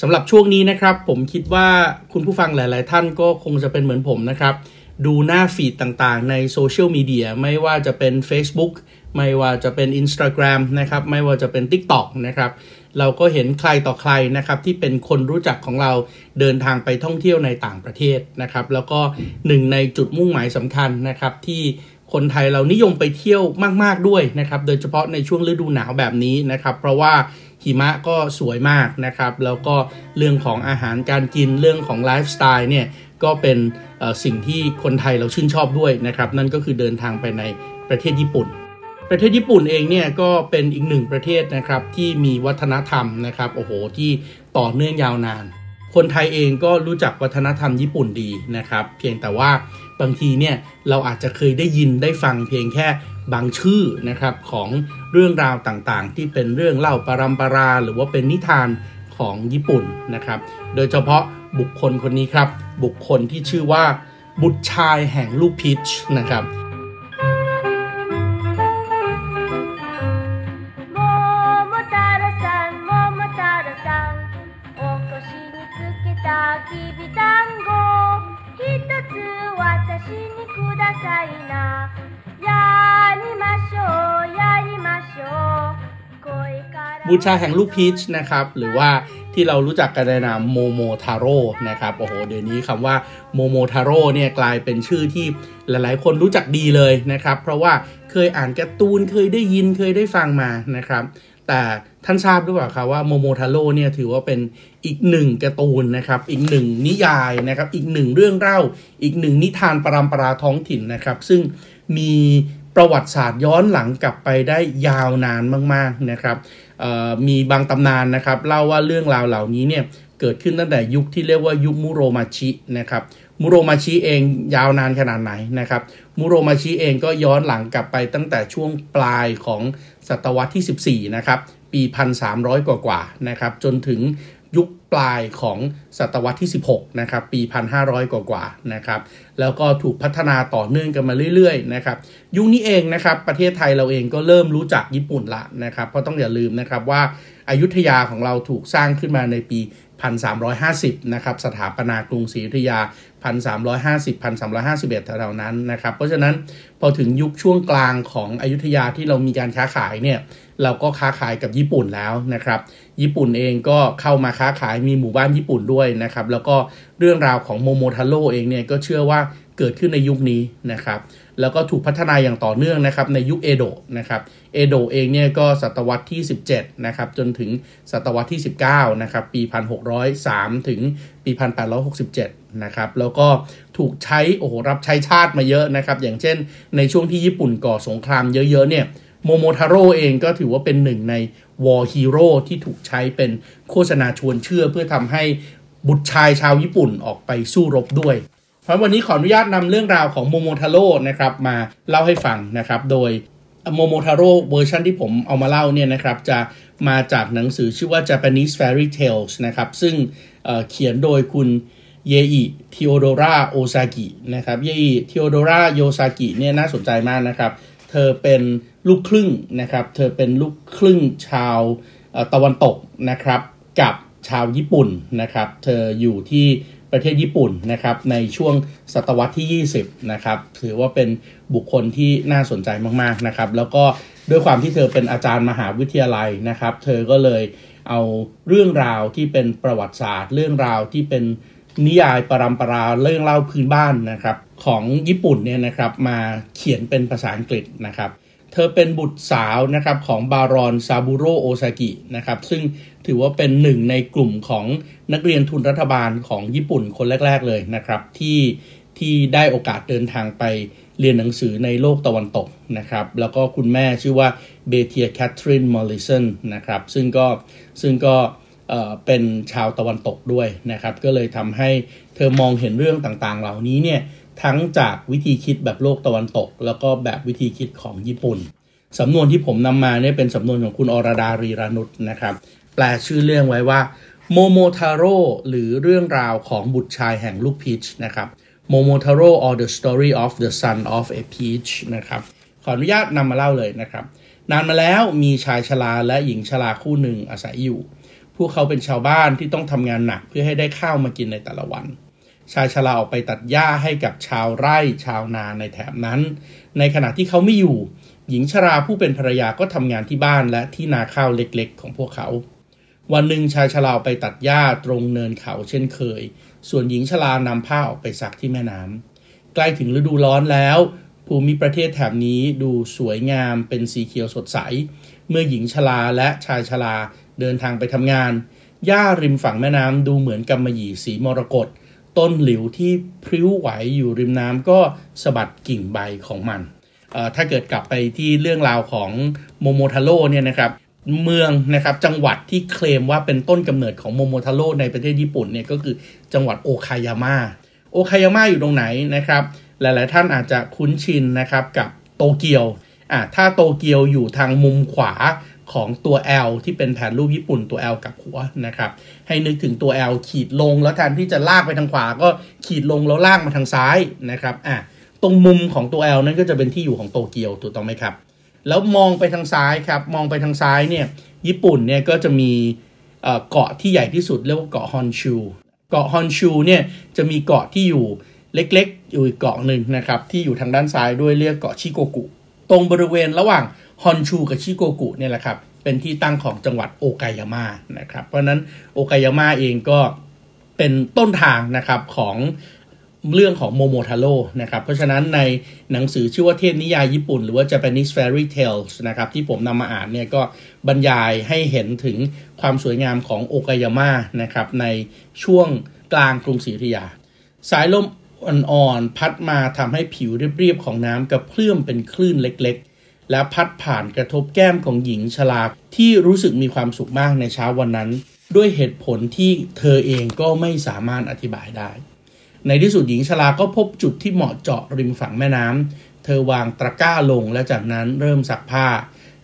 สำหรับช่วงนี้นะครับ ผมคิดว่าคุณผู้ฟังหลาย ๆ ท่านก็คงจะเป็นเหมือนผมนะครับ ดูหน้าฟีดต่างๆ ในโซเชียลมีเดียไม่ว่าจะเป็น Facebook ไม่ว่าจะเป็น Instagram นะครับ ไม่ว่าจะเป็น TikTok นะครับ เราก็เห็นใครต่อใครนะครับที่เป็นคนรู้จักของเราเดินทางไปท่องเที่ยวในต่างประเทศนะครับ แล้วก็หนึ่งในจุดมุ่งหมายสำคัญนะครับที่คนไทยเรานิยมไปเที่ยวมาก ๆ ด้วยนะครับ โดยเฉพาะในช่วงฤดูหนาวแบบนี้นะครับ เพราะว่า หิมะก็สวยมากนะครับ แล้วก็เรื่องของอาหารการกินเรื่องของไลฟ์สไตล์เนี่ยก็เป็นสิ่งที่คนไทยเราชื่นชอบด้วยนะครับ นั่นก็คือเดินทางไปในประเทศญี่ปุ่น ประเทศญี่ปุ่นเองเนี่ยก็เป็นอีกหนึ่งประเทศนะครับที่มีวัฒนธรรมนะครับโอ้โหที่ต่อเนื่องยาวนาน คนไทยเองก็รู้จักวัฒนธรรมญี่ปุ่นดีนะครับ เพียงแต่ว่าบางทีเนี่ยเราอาจจะเคยได้ยินได้ฟังเพียงแค่ บางชื่อนะครับของเรื่องราวต่างๆ ที่เป็นเรื่องเล่าปรำปรา หรือว่าเป็นนิทานของญี่ปุ่นนะครับ โดยเฉพาะบุคคลคนนี้ครับ บุคคลที่ชื่อว่าบุตรชายแห่งลูกพีชนะครับูชาแห่งลูกพีชนะครับหรือว่าที่เรารู้จักกันในนามโมโมทาโร่นะครับโอ้โหเดี๋ยวนี้คำว่าโมโมทาโร่เนี่ยกลายเป็นชื่อที่หลายๆ คนรู้จักดีเลยนะครับเพราะว่าเคยอ่านการ์ตูนเคยได้ยินเคยได้ฟังมานะครับแต่ท่านทราบหรือเปล่าครับว่าโมโมทาโร่เนี่ยถือว่าเป็นอีกหนึ่งการ์ตูนนะครับ อีกหนึ่งนิยายนะครับ อีกหนึ่งเรื่องเล่า อีกหนึ่งนิทานปรำปราท้องถิ่นนะครับ ซึ่งมีประวัติศาสตร์ย้อนหลังกลับไปได้ยาวนานมาก ๆนะครับ มีบางตำนานนะครับเล่าว่าเรื่องราวเหล่านี้เนี่ยเกิดขึ้นตั้งแต่ยุคที่เรียกว่ายุคมุโรมาชินะครับมุโรมาชิเองยาวนานขนาดไหนนะครับมุโรมาชิเองก็ย้อนหลังกลับไปตั้งแต่ช่วงปลายของศตวรรษที่ 14 นะครับ ปี 1,300 กว่ากว่านะครับ จนถึง ยุคปลายของศตวรรษที่ 16 นะครับ ปี 1,500 กว่ากว่านะครับ แล้วก็ถูกพัฒนาต่อเนื่องกันมาเรื่อยๆ นะครับ ยุคนี้เองนะครับ ประเทศไทยเราเองก็เริ่มรู้จักญี่ปุ่นละนะครับ เพราะต้องอย่าลืมนะครับว่าอายุทยาของเราถูกสร้างขึ้นมาในปี 1350 นะครับ สถาปนากรุงศรีอยุธยา 1350 1351แถวๆนั้นนะครับ เพราะฉะนั้นพอถึงยุคช่วงกลางของอยุธยาที่เรามีการค้าขายเนี่ยเราก็ค้าขายกับญี่ปุ่นแล้วนะครับ ญี่ปุ่นเองก็เข้ามาค้าขายมีหมู่บ้านญี่ปุ่นด้วยนะครับ แล้วก็เรื่องราวของโมโมทาโร่เองเนี่ยก็เชื่อว่าเกิดขึ้นในยุคนี้นะครับ แล้วก็ถูกพัฒนาอย่างต่อเนื่องนะครับในยุคเอโดะนะครับเอโดะเองเนี่ยก็ศตวรรษที่ 17นะครับจนถึงศตวรรษที่ 19นะครับปี 1603 ถึงปี 1867นะครับแล้วก็ถูกใช้โอ้โหรับใช้ชาติมาเยอะนะครับอย่างเช่นในช่วงที่ญี่ปุ่นก่อสงครามเยอะๆเนี่ยโมโมทาโร่เองก็ถือว่าเป็นหนึ่งใน war hero ที่ถูกใช้เป็นโฆษณาชวนเชื่อเพื่อทำให้บุตรชายชาวญี่ปุ่นออกไปสู้รบด้วย เพราะวันนี้ขออนุญาตนำเรื่องราวของโมโมทาโร่นะครับมาเล่าให้ฟังนะครับ โดยโมโมทาโร่เวอร์ชันที่ผมเอามาเล่าเนี่ยนะครับจะมาจากหนังสือชื่อว่า Japanese Fairy Tales นะครับ ซึ่งเขียนโดยคุณเยอิทิโอโดราโอซากินะครับเยอิทิโอโดราโยซากิเนี่ยน่าสนใจมากนะครับ เธอเป็นลูกครึ่งนะครับ เธอเป็นลูกครึ่งชาวตะวันตกนะครับ กับชาวญี่ปุ่นนะครับ เธออยู่ที่ ประเทศญี่ปุ่นนะครับในช่วงศตวรรษที่ 20นะครับถือว่าเป็นบุคคลที่น่าสนใจมากๆนะครับแล้วก็ด้วยความที่เธอเป็นอาจารย์มหาวิทยาลัยนะครับ เธอก็เลยเอาเรื่องราวที่เป็นประวัติศาสตร์ เรื่องราวที่เป็นนิยายปรำปราเรื่องเล่าพื้นบ้านนะครับของญี่ปุ่นเนี่ยนะครับมาเขียนเป็นภาษาอังกฤษนะครับ เธอเป็นบุตรสาวนะครับของบารอนซาบุโรโอซากินะครับซึ่งถือว่าเป็นหนึ่งในกลุ่มของนักเรียนทุนรัฐบาลของญี่ปุ่นคนแรก ๆ เลยนะครับที่ที่ได้โอกาสเดินทางไปเรียนหนังสือในโลกตะวันตกนะครับแล้วก็คุณแม่ชื่อว่าเบเทียแคทรินมอลลิสันนะครับซึ่งก็ซึ่งก็เป็นชาวตะวันตกด้วยนะครับ ก็เลยทำให้เธอมองเห็นเรื่องต่างๆ เหล่านี้เนี่ย ทั้งจากวิธีคิดแบบโลกตะวันตก แล้วก็แบบวิธีคิดของญี่ปุ่น สำนวนที่ผมนำมาเนี่ยเป็นสำนวนของคุณอรดารีรานุษนะครับ แปลชื่อเรื่องไว้ว่าโมโมทาโร่หรือเรื่องราวของบุตรชายแห่งลูกพีชนะครับโมโมทาโร่ or the story of the son of a peach นะครับ ขออนุญาตนำมาเล่าเลยนะครับ นานมาแล้วมีชายชราและหญิงชราคู่หนึ่งอาศัยอยู่ พวกเขาเป็นชาวบ้านที่ต้องทำงานหนักเพื่อให้ได้ข้าวมากินในแต่ละวัน ชายชราออกไปตัดหญ้าให้กับชาวไร่ชาวนาในแถบนั้น ในขณะที่เขาไม่อยู่ หญิงชราผู้เป็นภรรยาก็ทำงานที่บ้านและที่นาข้าวเล็กๆ ของพวกเขา วันหนึ่งชายชราไปตัดหญ้าตรงเนินเขาเช่นเคย ส่วนหญิงชรานำผ้าออกไปซักที่แม่น้ำใกล้ถึงฤดูร้อนแล้ว ภูมิประเทศแถบนี้ดูสวยงามเป็นสีเขียวสดใส เมื่อหญิงชราและชายชราเดินทางไปทำงานหญ้าริมฝั่งแม่น้ำดูเหมือนกำมะหยี่สีมรกต ต้นหลิวที่พริ้วไหวอยู่ริมน้ำก็สะบัดกิ่งใบของมัน ถ้าเกิดกลับไปที่เรื่องราวของโมโมทาโร่เนี่ยนะครับเมืองนะครับจังหวัดที่เคลมว่าเป็นต้นกำเนิดของโมโมทาโร่ในประเทศญี่ปุ่นเนี่ยก็คือจังหวัดโอคายาม่าโอคายาม่าอยู่ตรงไหนนะครับ หลายๆท่านอาจจะคุ้นชินนะครับกับโตเกียวอ่าถ้าโตเกียวอยู่ทางมุมขวาของตัว L ที่เป็นแผนรูปญี่ปุ่นตัว L กับหัวนะครับ ให้นึกถึงตัว L ขีดลงแล้วแทนที่จะลากไปทางขวา ก็ขีดลงแล้วลากมาทางซ้ายนะครับอะตรงมุมของตัว L นั่นก็จะเป็นที่อยู่ของโตเกียวถูกต้องไหมครับ แล้วมองไปทางซ้ายครับ มองไปทางซ้ายเนี่ยญี่ปุ่นเนี่ยก็จะมีเกาะที่ใหญ่ที่สุดเรียกว่าเกาะฮอนชูเกาะฮอนชูเนี่ยจะมีเกาะที่อยู่เล็กๆ อยู่อีกเกาะหนึ่งนะครับที่อยู่ทางด้านซ้ายด้วยเรียกเกาะชิโกกุ ตรงบริเวณระหว่างฮอนชูกับชิโกกุเนี่ยแหละครับ เป็นที่ตั้งของจังหวัดโอกายาม่านะครับ เพราะนั้นโอกายาม่าเองก็เป็นต้นทางนะครับของเรื่องของโมโมทาโร่นะครับ เพราะฉะนั้นในหนังสือชื่อว่าเทพนิยายญี่ปุ่น หรือว่า Japanese Fairy Tales นะครับที่ผมนำมาอ่านเนี่ยก็บรรยายให้เห็นถึงความสวยงามของโอกายาม่านะครับในช่วงกลางกรุงศรีอยุธยา สายลมอ่อนๆพัดมาทำให้ผิวเรียบๆของน้ำกระเพื่อมเป็นคลื่นเล็ก และพัดผ่านกระทบแก้มของหญิงชราที่รู้สึกมีความสุขมากในเช้าวันนั้น ด้วยเหตุผลที่เธอเองก็ไม่สามารถอธิบายได้ ในที่สุดหญิงชราก็พบจุดที่เหมาะเจาะริมฝั่งแม่น้ำเธอวางตะกร้าลงและจากนั้นเริ่มซักผ้า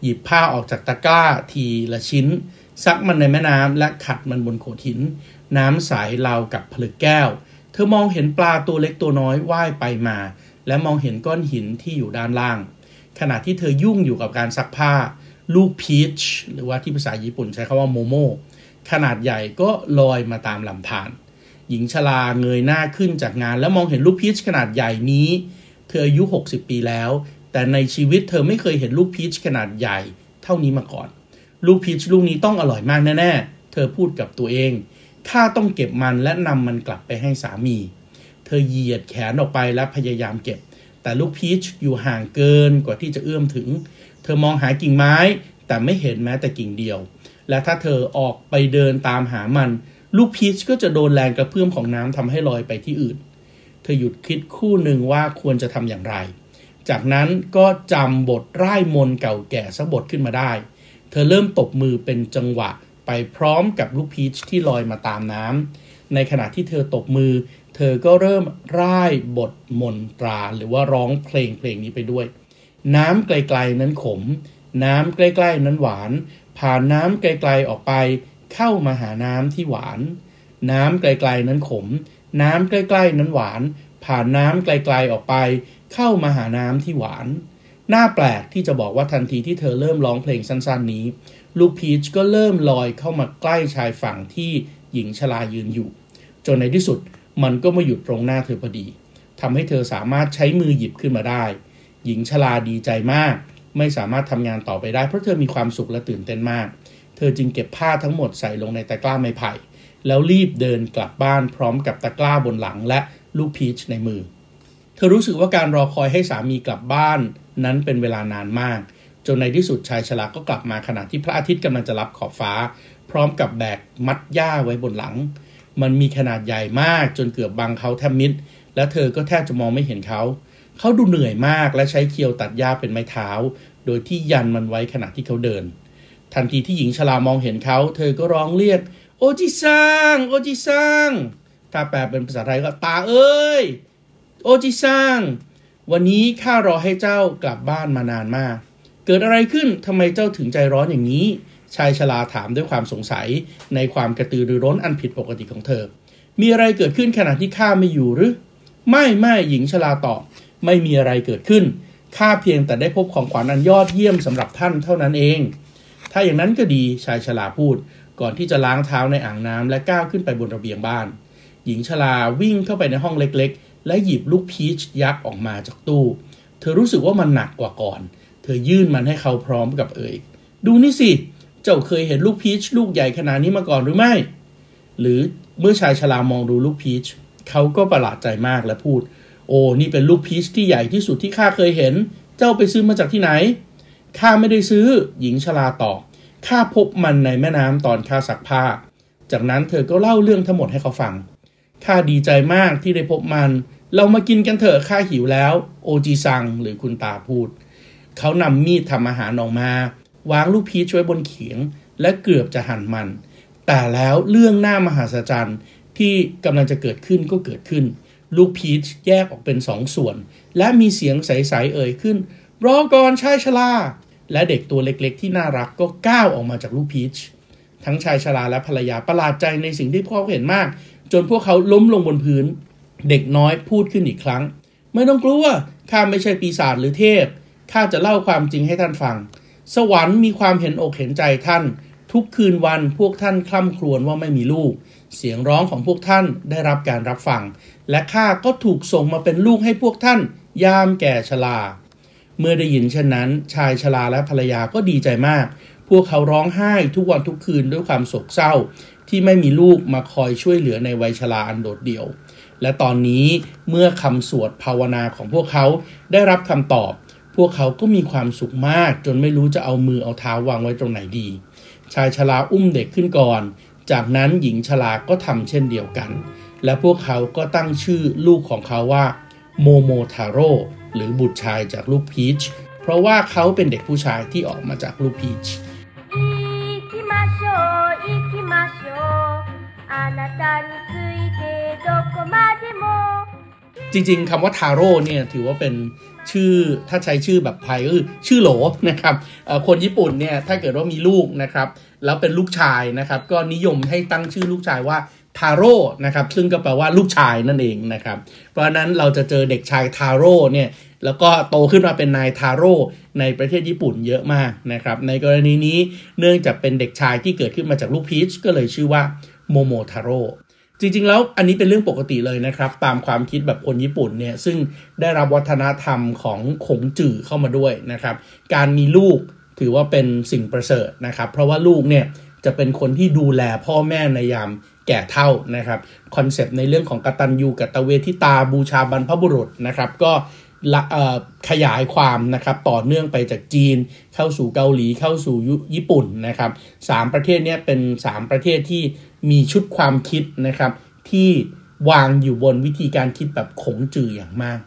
หยิบผ้าออกจากตะกร้าทีละชิ้น ซักมันในแม่น้ำและขัดมันบนโขดหิน น้ำใสราวกับผลึกแก้ว เธอมองเห็นปลาตัวเล็กตัวน้อยว่ายไปมา และมองเห็นก้อนหินที่อยู่ด้านล่าง ขณะที่เธอยุ่งอยู่กับการซักผ้า ลูกพีชหรือว่าที่ภาษาญี่ปุ่นใช้คำว่าโมโมขนาดใหญ่ก็ลอยมาตามลำธารหญิงชราเงยหน้าขึ้นจากงาน แล้วมองเห็นลูกพีชขนาดใหญ่นี้ เธออายุ 60 ปีแล้ว แต่ในชีวิตเธอไม่เคยเห็นลูกพีชขนาดใหญ่เท่านี้มาก่อน ลูกพีชลูกนี้ต้องอร่อยมากแน่ๆ เธอพูดกับตัวเองข้าต้องเก็บมันและนำมันกลับไปให้สามี เธอเหยียดแขนออกไปและพยายามเก็บ แต่ลูกพีชอยู่ห่างเกินกว่าที่จะเอื้อมถึง เธอมองหากิ่งไม้ แต่ไม่เห็นแม้แต่กิ่งเดียว และถ้าเธอออกไปเดินตามหามัน ลูกพีชก็จะโดนแรงกระเพื่อมของน้ำทำให้ลอยไปที่อื่น เธอหยุดคิดคู่หนึ่งว่าควรจะทำอย่างไร จากนั้นก็จำบทร่ายมนเก่าแก่สักบทขึ้นมาได้ เธอเริ่มตบมือเป็นจังหวะไปพร้อมกับลูกพีชที่ลอยมาตามน้ำในขณะที่เธอตบมือ เธอก็เริ่มร่ายบทมนตรา หรือว่าร้องเพลงเพลงนี้ไปด้วย น้ำไกลๆนั้นขม น้ำใกล้ๆนั้นหวาน ผ่านน้ำไกลๆออกไป เข้ามาหาน้ำที่หวาน น้ำไกลๆนั้นขม น้ำใกล้ๆนั้นหวาน ผ่านน้ำไกลๆออกไป เข้ามาหาน้ำที่หวาน น่าแปลกที่จะบอกว่าทันทีที่เธอเริ่มร้องเพลงสั้นๆนี้ ลูกพีชก็เริ่มลอยเข้ามาใกล้ชายฝั่งที่หญิงชรายืนอยู่ จนในที่สุด มันก็มาหยุดตรงหน้าเธอพอดีทำให้เธอสามารถใช้มือหยิบขึ้นมาได้ หญิงชราดีใจมาก ไม่สามารถทำงานต่อไปได้ เพราะเธอมีความสุขและตื่นเต้นมาก เธอจึงเก็บผ้าทั้งหมดใส่ลงในตะกร้าไม้ไผ่ แล้วรีบเดินกลับบ้านพร้อมกับตะกร้าบนหลังและลูกพีชในมือ เธอรู้สึกว่าการรอคอยให้สามีกลับบ้าน นั้นเป็นเวลานานมาก จนในที่สุดชายชราก็กลับมาขณะที่พระอาทิตย์กำลังจะรับขอบฟ้า พร้อมกับแบกมัดหญ้าไว้บนหลัง มันมีขนาดใหญ่มากจนเกือบบังเขาแทบมิด และเธอก็แทบจะมองไม่เห็นเขา เขาดูเหนื่อยมากและใช้เคียวตัดหญ้าเป็นไม้เท้า โดยที่ยันมันไว้ขณะที่เขาเดิน ทันทีที่หญิงชรามองเห็นเขา เธอก็ร้องเรียก โอจิซังโอจิซังถ้าแปลเป็นภาษาไทยก็ตาเอ้ย โอจิซังวันนี้ข้ารอให้เจ้ากลับบ้านมานานมาก เกิดอะไรขึ้นทำไมเจ้าถึงใจร้อนอย่างนี้ ชายชราถามด้วยความสงสัยในความกระตือรือร้นอันผิดปกติของเธอ มีอะไรเกิดขึ้นขณะที่ข้าไม่อยู่หรือ ไม่ไม่หญิงชราตอบ ไม่มีอะไรเกิดขึ้น ข้าเพียงแต่ได้พบของขวัญอันยอดเยี่ยมสำหรับท่านเท่านั้นเอง ถ้าอย่างนั้นก็ดีชายชราพูด ก่อนที่จะล้างเท้าในอ่างน้ำและก้าวขึ้นไปบนระเบียงบ้าน หญิงชราวิ่งเข้าไปในห้องเล็กๆ และหยิบลูกพีชยักษ์ออกมาจากตู้ เธอรู้สึกว่ามันหนักกว่าก่อน เธอยื่นมันให้เขาพร้อมกับเอ่ยดูนี่สิเจ้าเคยเห็นลูกพีชลูกใหญ่ขนาดนี้มาก่อนหรือไม่ หรือเมื่อชายชรามองดูลูกพีชเขาก็ประหลาดใจมากและพูด โอ้ นี่เป็นลูกพีชที่ใหญ่ที่สุดที่ข้าเคยเห็น เจ้าไปซื้อมาจากที่ไหน ข้าไม่ได้ซื้อ หญิงชราตอบ ข้าพบมันในแม่น้ำตอนข้าซักผ้า จากนั้นเธอก็เล่าเรื่องทั้งหมดให้เขาฟัง ข้าดีใจมากที่ได้พบมัน เรามากินกันเถอะ ข้าหิวแล้ว โอจีซังหรือคุณตาพูด เขานำมีดทำอาหารออกมา วางลูกพีชไว้บนเขียง และเกือบจะหั่นมัน แต่แล้วเรื่องหน้ามหัศจรรย์ที่กำลังจะเกิดขึ้นก็เกิดขึ้น ลูกพีชแยกออกเป็นสองส่วน และมีเสียงใสๆเอ่ยขึ้น รอก่อนชายชราและเด็กตัวเล็กๆ ที่น่ารักก็ก้าวออกมาจากลูกพีชทั้งชายชราและภรรยาประหลาดใจในสิ่งที่พวกเขาเห็นมาก จนพวกเขาล้มลงบนพื้น เด็กน้อยพูดขึ้นอีกครั้ง ไม่ต้องกลัวข้าไม่ใช่ปีศาจหรือเทพข้าจะเล่าความจริงให้ท่านฟัง สวรรค์มีความเห็นอกเห็นใจท่าน ทุกคืนวันพวกท่านคล่ำครวญว่าไม่มีลูก เสียงร้องของพวกท่านได้รับการรับฟัง และข้าก็ถูกส่งมาเป็นลูกให้พวกท่าน ยามแก่ชราเมื่อได้ยินเช่นนั้น ชายชราและภรรยาก็ดีใจมาก พวกเขาร้องไห้ทุกวันทุกคืนด้วยความโศกเศร้า ที่ไม่มีลูกมาคอยช่วยเหลือในวัยชราอันโดดเดี่ยว และตอนนี้เมื่อคำสวดภาวนาของพวกเขาได้รับคำตอบ พวกเขาก็มีความสุขมากจนไม่รู้จะเอามือเอาเท้าวางไว้ตรงไหนดี ชายชลาอุ้มเด็กขึ้นก่อน จากนั้นหญิงชลาก็ทำเช่นเดียวกัน และพวกเขาก็ตั้งชื่อลูกของเขาว่าโมโมทาโร่หรือบุตรชายจากลูกพีชเพราะว่าเขาเป็นเด็กผู้ชายที่ออกมาจากลูกพีชจริงๆคำว่าทาโร่เนี่ยถือว่าเป็น ชื่อถ้าใช้ชื่อแบบไทยก็คือชื่อโหลนะครับคนญี่ปุ่นเนี่ยถ้าเกิดว่ามีลูกนะครับแล้วเป็นลูกชายนะครับ ก็นิยมให้ตั้งชื่อลูกชายว่าทาโร่นะครับซึ่งก็แปลว่าลูกชายนั่นเองนะครับ เพราะฉะนั้นเราจะเจอเด็กชายทาโร่เนี่ยแล้วก็โตขึ้นมาเป็นนายทาโร่ในประเทศญี่ปุ่นเยอะมากนะครับ ในกรณีนี้เนื่องจากเป็นเด็กชายที่เกิดขึ้นมาจากลูกพีชก็เลยชื่อว่าโมโมทาโร่ จริงๆ แล้วอันนี้เป็นเรื่องปกติเลยนะครับ ตามความคิดแบบคนญี่ปุ่นเนี่ยซึ่งได้รับวัฒนธรรมของขงจื่อเข้ามาด้วยนะครับ การมีลูกถือว่าเป็นสิ่งประเสริฐนะครับ เพราะว่าลูกเนี่ยจะเป็นคนที่ดูแลพ่อแม่ในยามแก่เฒ่านะครับ concept ในเรื่องของกตัญญูกตเวทิตาบูชาบรรพบุรุษนะครับ ก็ ขยายความนะครับต่อเนื่องไปจากจีน เข้าสู่เกาหลีเข้าสู่ญี่ปุ่นนะครับสามประเทศนี้เป็นสามประเทศที่มีชุดความคิดนะครับที่วางอยู่บนวิธีการคิดแบบขงจื่ออย่างมาก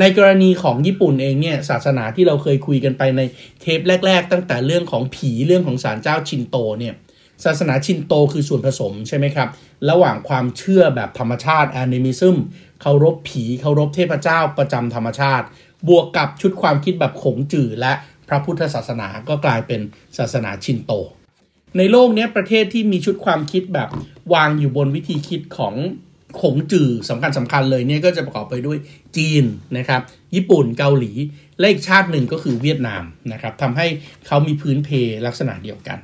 ในกรณีของญี่ปุ่นเองเนี่ยศาสนาที่เราเคยคุยกันไปในเทปแรก ๆ ตั้งแต่เรื่องของผีเรื่องของศาลเจ้าชินโตเนี่ย ศาสนาชินโตคือส่วนผสมใช่ไหมครับ ระหว่างความเชื่อแบบธรรมชาติแอนิมิซึมเคารพผีเคารพเทพเจ้าประจำธรรมชาติ บวกกับชุดความคิดแบบขงจื่อและพระพุทธศาสนาก็กลายเป็นศาสนาชินโต ในโลกนี้ประเทศที่มีชุดความคิดแบบวางอยู่บนวิธีคิดของขงจื่อสำคัญสำคัญเลยเนี่ยก็จะประกอบไปด้วยจีนนะครับ ญี่ปุ่นเกาหลี และอีกชาติหนึ่งก็คือเวียดนามนะครับทำให้เขามีพื้นเพลักษณะเดียวกัน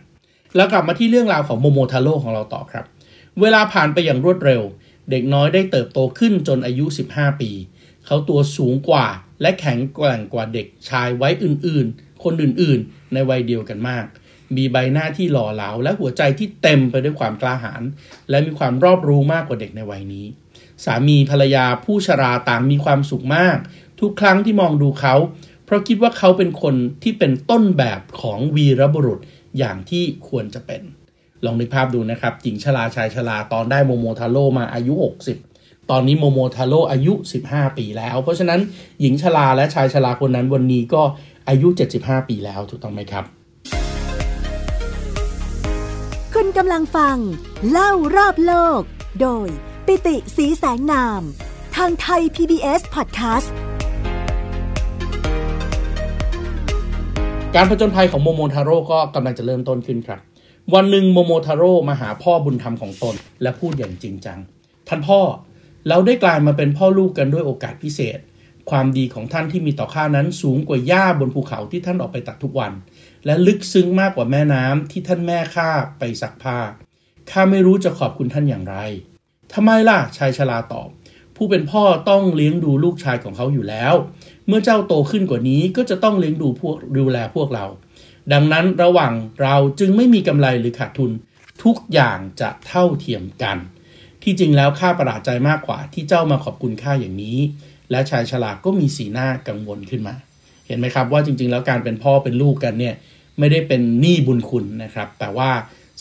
แล้วกลับมาที่เรื่องราวของโมโมทาโร่ของเราต่อครับ เวลาผ่านไปอย่างรวดเร็ว เด็กน้อยได้เติบโตขึ้นจนอายุ 15 ปี เขาตัวสูงกว่าและแข็งแกร่งกว่าเด็กชายไว้อื่นๆ คนอื่นๆ ในวัยเดียวกันมาก มีใบหน้าที่หล่อเหลาและหัวใจที่เต็มไปด้วยความกล้าหาญและมีความรอบรู้มากกว่าเด็กในวัยนี้ สามีภรรยาผู้ชราต่างมีความสุขมาก ทุกครั้งที่มองดูเขา เพราะคิดว่าเขาเป็นคนที่เป็นต้นแบบของวีรบุรุษ อย่างที่ควรจะเป็น ลองนึกภาพดูนะครับ หญิงชราชายชราตอนได้โมโมทาโร่มาอายุ 60 ตอนนี้โมโมทาโร่อายุ 15 ปีแล้ว เพราะฉะนั้นหญิงชราและชายชราคนนั้นวันนี้ก็อายุ 75 ปีแล้วถูกต้องไหมครับ คุณกำลังฟัง เล่ารอบโลก โดยปิติสีแสงนาม ทางไทย PBS Podcast การผจญภัยของโมโมทาโร่ก็กำลังจะเริ่มต้นขึ้นครับ วันหนึ่งโมโมทาโร่มาหาพ่อบุญธรรมของตน และพูดอย่างจริงจัง ท่านพ่อเราได้กลายมาเป็นพ่อลูกกันด้วยโอกาสพิเศษ ความดีของท่านที่มีต่อข้านั้นสูงกว่าหญ้าบนภูเขาที่ท่านออกไปตัดทุกวัน และลึกซึ้งมากกว่าแม่น้ำที่ท่านแม่ข้าไปซักผ้าข้าไม่รู้จะขอบคุณท่านอย่างไรทำไมล่ะชายชราตอบ ผู้เป็นพ่อต้องเลี้ยงดูลูกชายของเขาอยู่แล้ว เมื่อเจ้าโตขึ้นกว่านี้ก็จะต้องเลี้ยงดูพวกดูแลพวกเรา ดังนั้นระหว่างเราจึงไม่มีกำไรหรือขาดทุน ทุกอย่างจะเท่าเทียมกัน ที่จริงแล้วข้าประหลาดใจมากกว่าที่เจ้ามาขอบคุณข้าอย่างนี้ และชายชราก็มีสีหน้ากังวลขึ้นมา เห็นไหมครับว่าจริง ๆ แล้วการเป็นพ่อเป็นลูกกันเนี่ยไม่ได้เป็นหนี้บุญคุณนะครับ แต่ว่า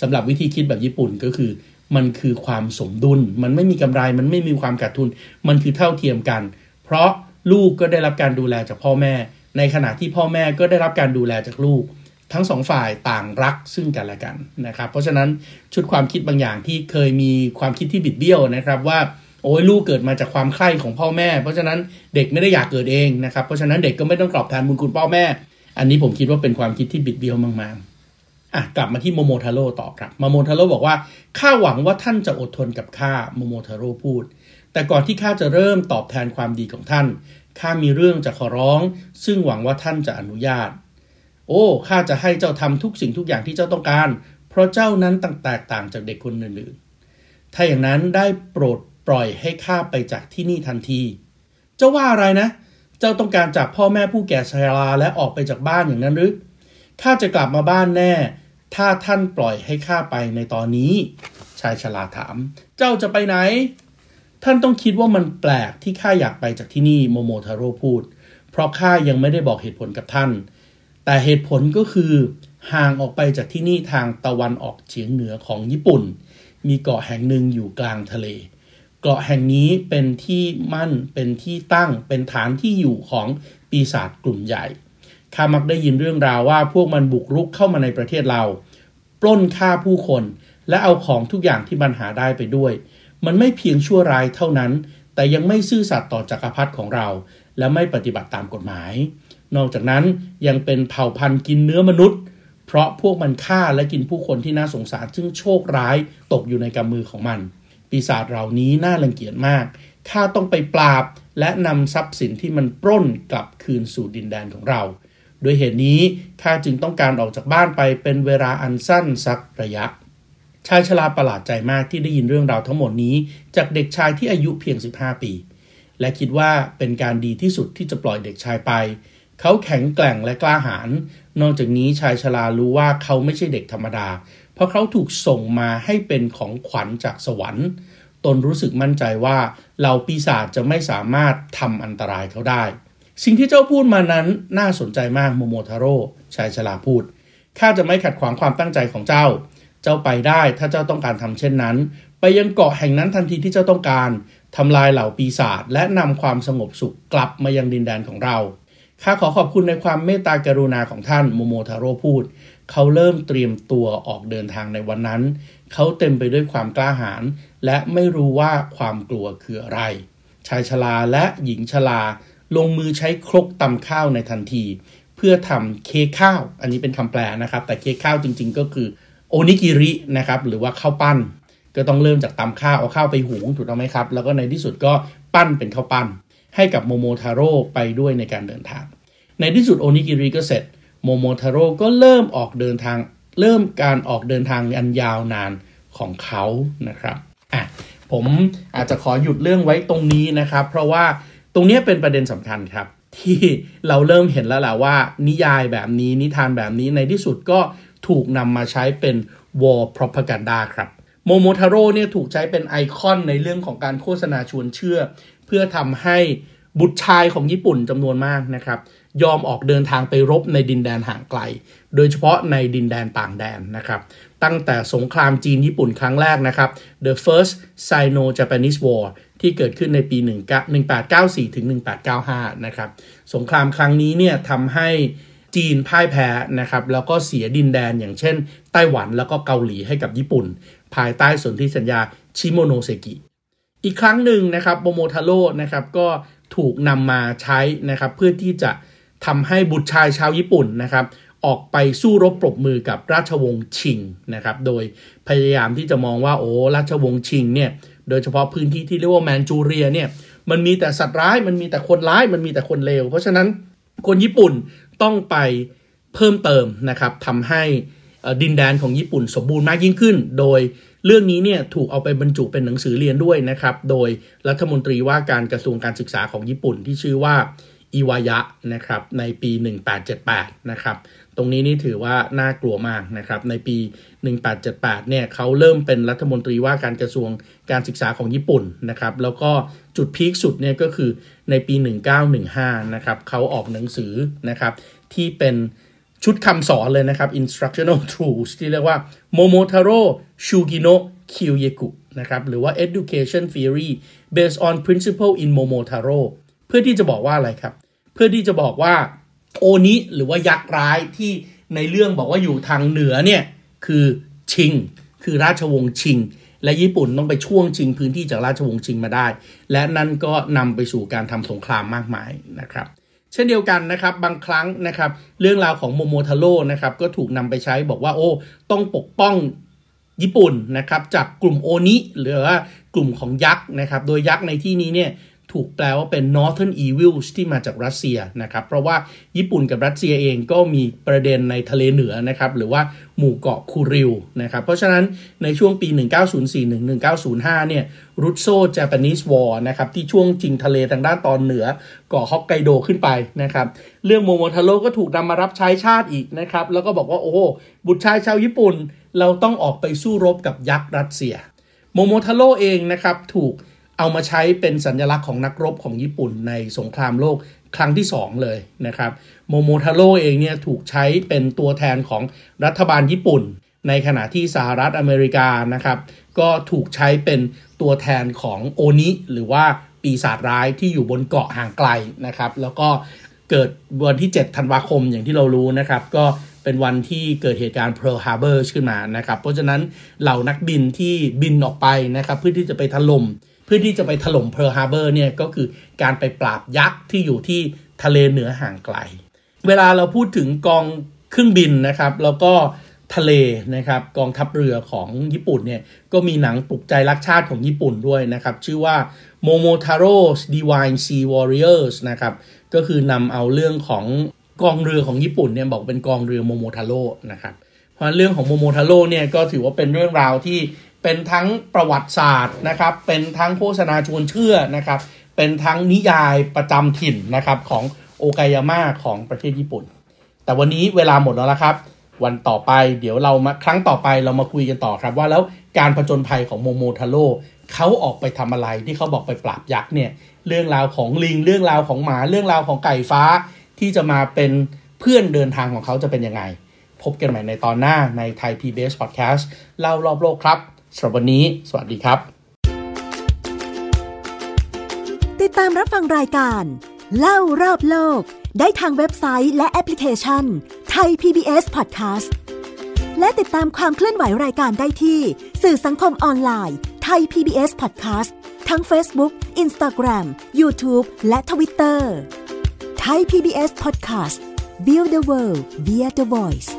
สำหรับวิธีคิดแบบญี่ปุ่นก็คือ มันคือความสมดุล มันไม่มีกำไร มันไม่มีความขาดทุน มันคือเท่าเทียมกัน เพราะ ลูกก็ได้รับการดูแลจากพ่อแม่ ในขณะที่พ่อแม่ก็ได้รับการดูแลจากลูก ทั้งสองฝ่ายต่างรักซึ่งกันและกันนะครับ เพราะฉะนั้นชุดความคิดบางอย่างที่เคยมีความคิดที่บิดเบี้ยวนะครับว่าโอ้ยลูกเกิดมาจากความใคร่ของพ่อแม่ เพราะฉะนั้นเด็กไม่ได้อยากเกิดเองนะครับเพราะฉะนั้นเด็กก็ไม่ต้องตอบแทนบุญคุณพ่อแม่ อันนี้ผมคิดว่าเป็นความคิดที่บิดเบี้ยวมากๆอะกลับมาที่โมโมทาโร่ต่อครับโมโมทาโร่บอกว่าข้าหวังว่าท่านจะอดทนกับข้าโมโมทาโร่พูด แต่ก่อนที่ข้าจะเริ่มตอบแทนความดีของท่าน ข้ามีเรื่องจะขอร้อง ซึ่งหวังว่าท่านจะอนุญาต โอ้ ข้าจะให้เจ้าทำทุกสิ่งทุกอย่างที่เจ้าต้องการ เพราะเจ้านั้นต่างแตกต่างจากเด็กคนอื่นๆ ถ้าอย่างนั้นได้โปรดปล่อยให้ข้าไปจากที่นี่ทันที เจ้าว่าอะไรนะ เจ้าต้องการจากพ่อแม่ผู้แก่ชราและออกไปจากบ้านอย่างนั้นหรือ ข้าจะกลับมาบ้านแน่ ถ้าท่านปล่อยให้ข้าไปในตอนนี้ ชายชราถาม เจ้าจะไปไหน ท่านต้องคิดว่ามันแปลกที่ข้าอยากไปจากที่นี่โมโมทาโร่พูด เพราะข้ายังไม่ได้บอกเหตุผลกับท่าน แต่เหตุผลก็คือห่างออกไปจากที่นี่ทางตะวันออกเฉียงเหนือของญี่ปุ่น มีเกาะแห่งหนึ่งอยู่กลางทะเล เกาะแห่งนี้เป็นที่มั่นเป็นที่ตั้งเป็นฐานที่อยู่ของปีศาจกลุ่มใหญ่ข้ามักได้ยินเรื่องราวว่าพวกมันบุกรุกเข้ามาในประเทศเรา ปล้นฆ่าผู้คน และเอาของทุกอย่างที่มันหาได้ไปด้วย มันไม่เพียงชั่วร้ายเท่านั้น แต่ยังไม่ซื่อสัตย์ต่อจักรพรรดิของเรา และไม่ปฏิบัติตามกฎหมาย นอกจากนั้นยังเป็นเผ่าพันธุ์กินเนื้อมนุษย์ เพราะพวกมันฆ่าและกินผู้คนที่น่าสงสาร ซึ่งโชคร้ายตกอยู่ในกำมือของมัน ปีศาจเหล่านี้น่ารังเกียจมากข้าต้องไปปราบและนำทรัพย์สินที่มันปล้นกลับคืนสู่ดินแดนของเราโดยเหตุนี้ข้าจึงต้องการออกจากบ้านไปเป็นเวลาอันสั้นสักระยะ ชายชราประหลาดใจมากที่ได้ยินเรื่องราวทั้งหมดนี้ จากเด็กชายที่อายุเพียง 15 ปี และคิดว่าเป็นการดีที่สุดที่จะปล่อยเด็กชายไป เขาแข็งแกร่งและกล้าหาญนอกจากนี้ชายชรารู้ว่าเขาไม่ใช่เด็กธรรมดา เพราะเขาถูกส่งมาให้เป็นของขวัญจากสวรรค์ตนรู้สึกมั่นใจว่าเหล่าปีศาจจะไม่สามารถทำอันตรายเขาได้ สิ่งที่เจ้าพูดมานั้นน่าสนใจมากโมโมทาโร่ชายชราพูดข้าจะไม่ขัดขวางความตั้งใจของเจ้า เจ้าไปได้ถ้าเจ้าต้องการทำเช่นนั้น ไปยังเกาะแห่งนั้นทันทีที่เจ้าต้องการทำลายเหล่าปีศาจและนำความสงบสุขกลับมายังดินแดนของเราข้าขอขอบคุณในความเมตตากรุณาของท่านโมโมทาโร่พูด เขาเริ่มเตรียมตัวออกเดินทางในวันนั้น เขาเต็มไปด้วยความกล้าหาญและไม่รู้ว่าความกลัวคืออะไร ชายชราและหญิงชราลงมือใช้ครกตำข้าวในทันที เพื่อทำเค้กข้าว อันนี้เป็นคำแปลนะครับ แต่เค้กข้าวจริงๆก็คือ โอนิกิรินะครับหรือว่าข้าวปั้น ก็ต้องเริ่มจากตำข้าวเอาข้าวไปหุงถูกต้องไหมครับ แล้วก็ในที่สุดก็ปั้นเป็นข้าวปั้น ให้กับโมโมทาโร่ไปด้วยในการเดินทาง ในที่สุดโอนิกิริก็เสร็จโมโมทาโร่ก็เริ่มออกเดินทาง เริ่มการออกเดินทางอันยาวนานของเขานะครับอะผมอาจจะขอหยุดเรื่องไว้ตรงนี้นะครับ เพราะว่าตรงนี้เป็นประเด็นสำคัญครับ ที่เราเริ่มเห็นแล้วแหละว่า นิยายแบบนี้นิทานแบบนี้ในที่สุดก็ ถูกนำมาใช้เป็น war propaganda ครับโมโมทาโร่เนี่ยถูกใช้เป็นไอคอนในเรื่องของการโฆษณาชวนเชื่อ เพื่อทำให้บุตรชายของญี่ปุ่นจำนวนมากนะครับ ยอมออกเดินทางไปรบในดินแดนห่างไกล โดยเฉพาะในดินแดนต่างแดนนะครับ ตั้งแต่สงครามจีนญี่ปุ่นครั้งแรกนะครับ The First Sino-Japanese War ที่เกิดขึ้นในปี 1894ถึง1895 นะครับ สงครามครั้งนี้เนี่ยทำให้ จีนพ่ายแพ้นะครับแล้วก็เสียดินแดนอย่างเช่น ไต้หวันแล้วก็เกาหลีให้กับญี่ปุ่น ภายใต้สนธิสัญญาชิโมโนเซกิอีกครั้งหนึ่งนะครับโมโมทาโร่นะครับก็ถูกนำมาใช้นะครับเพื่อที่จะทำให้บุตรชายชาวญี่ปุ่นนะครับออกไปสู้รบปรบมือกับราชวงศ์ชิงนะครับโดยพยายามที่จะมองว่าโอ้ราชวงศ์ชิงเนี่ยโดยเฉพาะพื้นที่ที่เรียกว่าแมนจูเรียเนี่ยมันมีแต่สัตว์ร้ายมันมีแต่คนร้ายมันมีแต่คนเลวเพราะฉะนั้นคนญี่ปุ่น ต้องไปเพิ่มเติมนะครับทำให้ดินแดนของญี่ปุ่นสมบูรณ์มากยิ่งขึ้น โดยเรื่องนี้เนี่ยถูกเอาไปบรรจุเป็นหนังสือเรียนด้วยนะครับ โดยรัฐมนตรีว่าการกระทรวงการศึกษาของญี่ปุ่นที่ชื่อว่าอิวายะนะครับในปี 1878 นะครับ ตรงนี้นี่ถือว่าน่ากลัวมากนะครับ ในปี 1878 เนี่ยเขาเริ่มเป็นรัฐมนตรีว่าการกระทรวงการศึกษาของญี่ปุ่นนะครับ แล้วก็จุดพีคสุดเนี่ยก็คือในปี 1915 นะครับเขาออกหนังสือนะครับที่เป็นชุดคำสอนเลยนะครับ instructional tools ที่เรียกว่า Momotaro Shugino Kyoyeku นะครับ หรือว่า education theory based on principle in Momotaro เพื่อที่จะบอกว่าอะไรครับ เพื่อที่จะบอกว่า โอนิหรือว่ายักษ์ร้ายที่ในเรื่องบอกว่าอยู่ทางเหนือเนี่ยคือชิง คือราชวงศ์ชิง และญี่ปุ่นต้องไปช่วงชิงพื้นที่จากราชวงศ์ชิงมาได้ และนั่นก็นำไปสู่การทำสงครามมากมายนะครับ เช่นเดียวกันนะครับบางครั้งนะครับ เรื่องราวของโมโมทาโร่นะครับก็ถูกนำไปใช้บอกว่าโอ้ต้องปกป้องญี่ปุ่นนะครับจากกลุ่มโอนิหรือว่ากลุ่มของยักษ์นะครับ โดยยักษ์ในที่นี้เนี่ย ถูกแปลว่าเป็น Northern Evils ที่มาจากรัสเซียนะครับ เพราะว่าญี่ปุ่นกับรัสเซียเองก็มีประเด็นในทะเลเหนือนะครับ หรือว่าหมู่เกาะคูริวนะครับ เพราะฉะนั้นในช่วงปี 1904-1905 เนี่ย Russo-Japanese War นะครับ ที่ช่วงชิงทะเลทางด้านตอนเหนือเกาะฮอกไกโดขึ้นไปนะครับ เรื่องโมโมทาโร่ก็ถูกนำมารับใช้ชาติอีกนะครับ แล้วก็บอกว่าโอ้บุตรชายชาวญี่ปุ่น เราต้องออกไปสู้รบกับยักษ์รัสเซีย โมโมทาโร่เองนะครับถูก เอามาใช้เป็นสัญลักษณ์ของนักรบของญี่ปุ่นในสงครามโลกครั้งที่ 2 เลยนะครับโมโมทาโร่เองเนี่ยถูกใช้เป็นตัวแทนของรัฐบาลญี่ปุ่น ในขณะที่สหรัฐอเมริกานะครับ ก็ถูกใช้เป็นตัวแทนของโอนิหรือว่าปีศาจร้ายที่อยู่บนเกาะห่างไกลนะครับ แล้วก็เกิดวันที่ 7 ธันวาคมอย่างที่เรารู้นะครับ ก็เป็นวันที่เกิดเหตุการณ์ Pearl Harbor ขึ้นมานะครับ เพราะฉะนั้นเหล่านักบินที่บินออกไปนะครับ เพื่อที่จะไปถล่ม เพื่อที่จะไปถล่มเพิร์ลฮาร์เบอร์เนี่ยก็คือการไปปราบยักษ์ที่อยู่ที่ทะเลเหนือห่างไกล เวลาเราพูดถึงกองเครื่องบินนะครับ แล้วก็ทะเลนะครับกองทัพเรือของญี่ปุ่นเนี่ยก็มีหนังปลุกใจรักชาติของญี่ปุ่นด้วยนะครับ ชื่อว่า Momotaro's Divine Sea Warriors นะครับก็คือนำเอาเรื่องของกองเรือของญี่ปุ่นเนี่ยบอกเป็นกองเรือโมโมทาโร่นะครับเพราะเรื่องของโมโมทาโร่เนี่ยก็ถือว่าเป็นเรื่องราวที่ เป็นทั้งประวัติศาสตร์นะครับ เป็นทั้งโฆษณาชวนเชื่อนะครับ เป็นทั้งนิยายประจำถิ่นนะครับของโอกายาม่าของประเทศญี่ปุ่น แต่วันนี้เวลาหมดแล้วละครับ วันต่อไปเดี๋ยวเรามาครั้งต่อไปเรามาคุยกันต่อครับว่าแล้วการผจญภัยของโมโมทาโร่เขาออกไปทำอะไรที่เขาบอกไปปราบยักษ์เนี่ยเรื่องราวของลิง เรื่องราวของหมาเรื่องราวของไก่ฟ้า ที่จะมาเป็นเพื่อนเดินทางของเขาจะเป็นยังไง พบกันใหม่ในตอนหน้าในไทย PBS Podcast เล่ารอบโลกครับ สำหรับวันนี้ สวัสดีครับ ติดตามรับฟังรายการ เล่ารอบโลก ได้ทางเว็บไซต์และแอปพลิเคชันไทย PBS Podcast และติดตามความเคลื่อนไหวรายการได้ที่ สื่อสังคมออนไลน์ไทย PBS Podcast ทั้ง Facebook, Instagram, YouTube และ Twitter ไทย PBS Podcast Build the World via the Voice